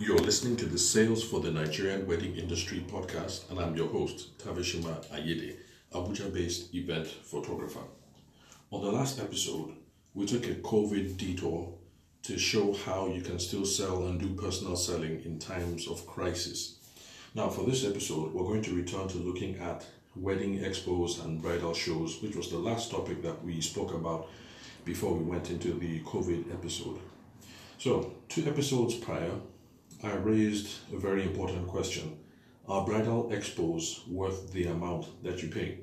You're listening to the Sales for the Nigerian Wedding Industry podcast, and I'm your host, Tavishima Ayede, Abuja based event photographer. On the last episode, we took a COVID detour to show how you can still sell and do personal selling in times of crisis. Now, for this episode, we're going to return to looking at wedding expos and bridal shows, which was the last topic that we spoke about before we went into the COVID episode. So, two episodes prior, I raised a very important question Are bridal expos worth the amount that you pay?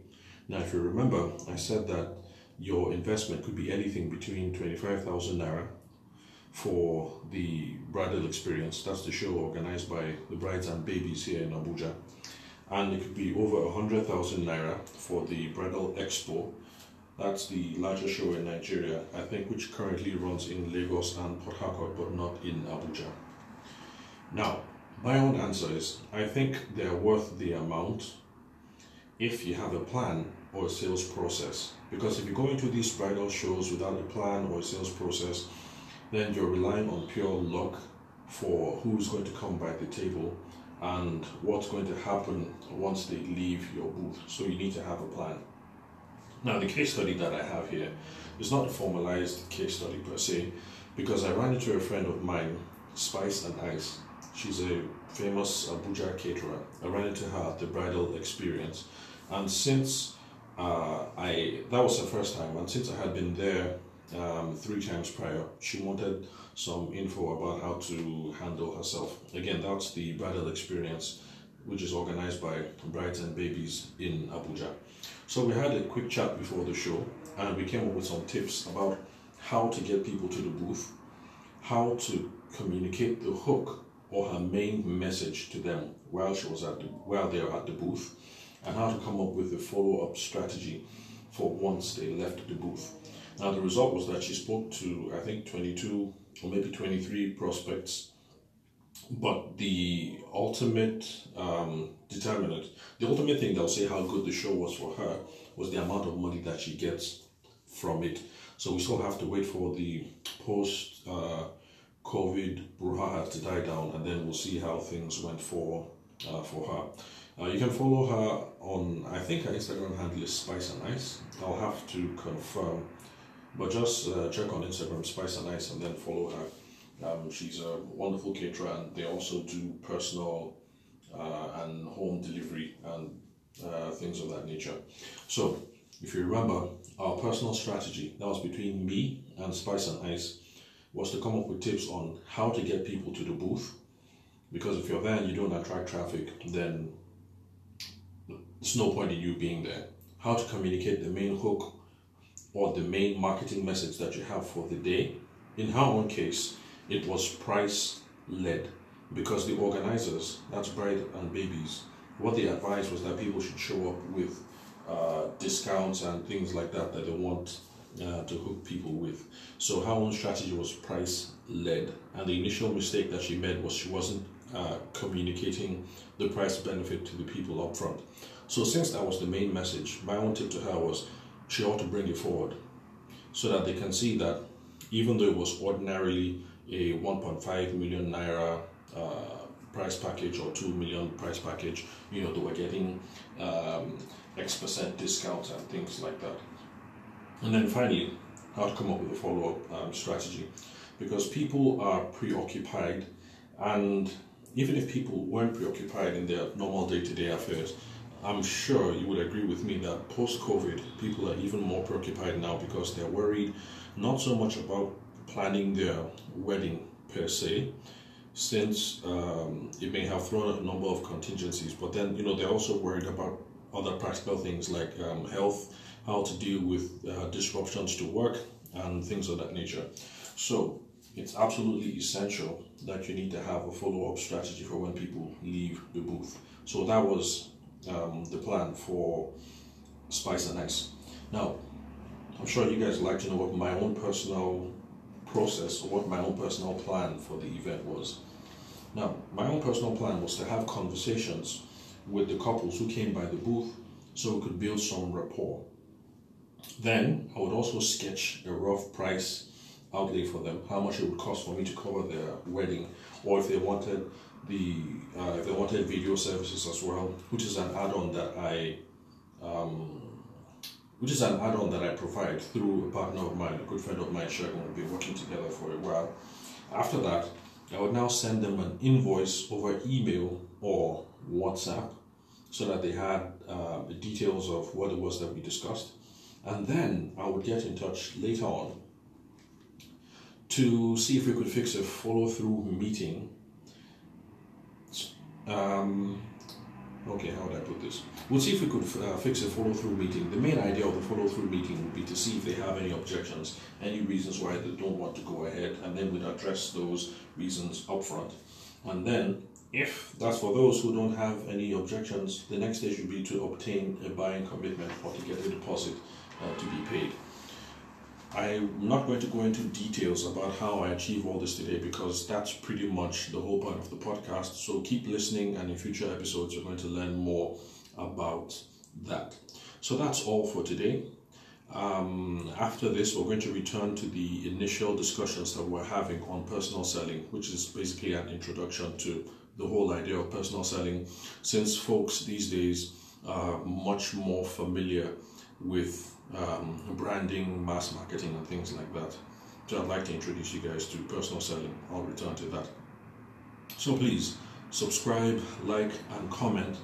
Now, if you remember, I said that your investment could be anything between 25,000 naira for the bridal experience. That's the show organized by the brides and babies here in Abuja. And it could be over 100,000 naira for the bridal expo. That's the largest show in Nigeria, I think, which currently runs in Lagos and Port Harcourt, but not in Abuja. Now, my own answer is I think they're worth the amount if you have a plan or a sales process. Because if you go into these bridal shows without a plan or a sales process, then you're relying on pure luck for who's going to come by the table and what's going to happen once they leave your booth. So you need to have a plan. Now, the case study that I have here is not a formalized case study per se, because I ran into a friend of mine, Spice and Ice. She's a famous Abuja caterer. I ran into her at the bridal experience, and since uh, I that was the first time, and since I had been there um, three times prior, she wanted some info about how to handle herself. Again, that's the bridal experience, which is organized by Brides and Babies in Abuja. So we had a quick chat before the show, and we came up with some tips about how to get people to the booth, how to communicate the hook or her main message to them while she was at the, while they were at the booth, and how to come up with a follow-up strategy for once they left the booth. Now the result was that she spoke to I think 22 or maybe 23 prospects, but the ultimate um, determinant, the ultimate thing that will say how good the show was for her was the amount of money that she gets from it. So we still have to wait for the post uh, COVID brouhaha to die down, and then we'll see how things went for uh, for her. Uh, you can follow her on, I think her Instagram handle is Spice and Ice. I'll have to confirm, but just uh, check on Instagram Spice and Ice and then follow her. Um, she's a wonderful caterer, and they also do personal uh, and home delivery and uh, things of that nature. So, if you remember, our personal strategy that was between me and Spice and Ice was to come up with tips on how to get people to the booth. Because if you're there and you don't attract traffic, then there's no point in you being there. How to communicate the main hook or the main marketing message that you have for the day. In her own case, it was price led because the organizers, that's Bride and Babies, what they advised was that people should show up with uh, discounts and things like that that they want uh, to hook people with. So her own strategy was price led, and the initial mistake that she made was she wasn't uh, communicating the price benefit to the people up front. So since that was the main message, my own tip to her was she ought to bring it forward so that they can see that even though it was ordinarily a 1.5 million naira uh, price package or 2 million price package, you know, they were getting um, X percent discounts and things like that. And then finally, how to come up with a follow up um, strategy. Because people are preoccupied, and even if people weren't preoccupied in their normal day to day affairs, I'm sure you would agree with me that post COVID, people are even more preoccupied now because they're worried not so much about planning their wedding per se, since um, it may have thrown a number of contingencies, but then you know they're also worried about other practical things like um, health how to deal with uh, disruptions to work and things of that nature. So it's absolutely essential that you need to have a follow up strategy for when people leave the booth. So that was um, the plan for Spice and Ice. Now, I'm sure you guys like to know what my own personal process or what my own personal plan for the event was. Now, my own personal plan was to have conversations with the couples who came by the booth so we could build some rapport. Then I would also sketch a rough price outlay for them, how much it would cost for me to cover their wedding, or if they wanted the uh, if they wanted video services as well, which is an add-on that I um, which is an add-on that I provide through a partner of mine, a good friend of mine, Shagun. We've been working together for a while. After that, I would now send them an invoice over email or WhatsApp so that they had uh, the details of what it was that we discussed. And then I would get in touch later on to see if we could fix a follow through meeting. Um, okay, how would I put this? We'll see if we could uh, fix a follow through meeting. The main idea of the follow through meeting would be to see if they have any objections, any reasons why they don't want to go ahead, and then we'd address those reasons upfront. And then, if that's for those who don't have any objections, the next stage would be to obtain a buying commitment or to get a deposit uh, to be paid. I'm not going to go into details about how I achieve all this today because that's pretty much the whole point of the podcast. So keep listening, and in future episodes, you're going to learn more about that. So that's all for today. Um, after this, we're going to return to the initial discussions that we're having on personal selling, which is basically an introduction to the whole idea of personal selling, since folks these days are much more familiar with um, branding, mass marketing, and things like that. So I'd like to introduce you guys to personal selling. I'll return to that. So please subscribe, like, and comment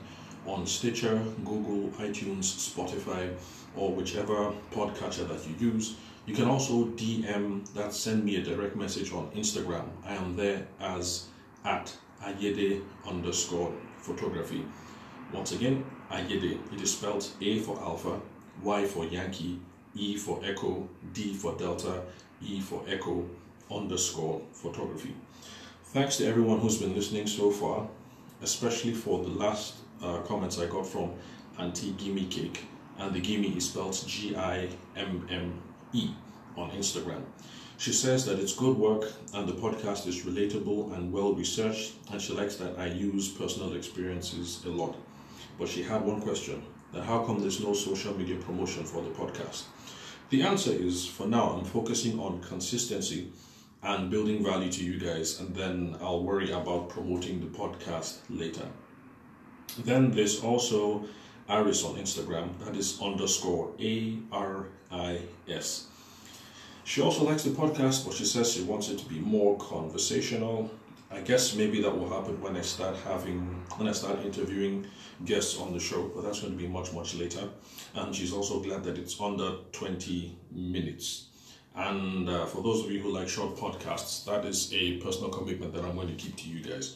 on Stitcher, Google, iTunes, Spotify, or whichever podcatcher that you use. You can also DM that send me a direct message on Instagram. I am there as at Ayede underscore photography. Once again, Ayede. It is spelled A for Alpha, Y for Yankee, E for Echo, D for Delta, E for Echo, underscore photography. Thanks to everyone who's been listening so far, especially for the last uh, comments I got from Auntie Gimme Cake. And the Gimme is spelled G I M M E on Instagram. She says that it's good work and the podcast is relatable and well researched, and she likes that I use personal experiences a lot. But she had one question that how come there's no social media promotion for the podcast? The answer is for now, I'm focusing on consistency and building value to you guys, and then I'll worry about promoting the podcast later. Then there's also Iris on Instagram, that is underscore A R I S. She also likes the podcast, but she says she wants it to be more conversational. I guess maybe that will happen when I start having, when I start interviewing guests on the show, but that's going to be much, much later. And she's also glad that it's under 20 minutes. And uh, for those of you who like short podcasts, that is a personal commitment that I'm going to keep to you guys.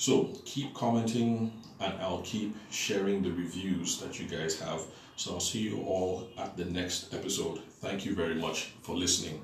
So keep commenting and I'll keep sharing the reviews that you guys have. So I'll see you all at the next episode. Thank you very much for listening.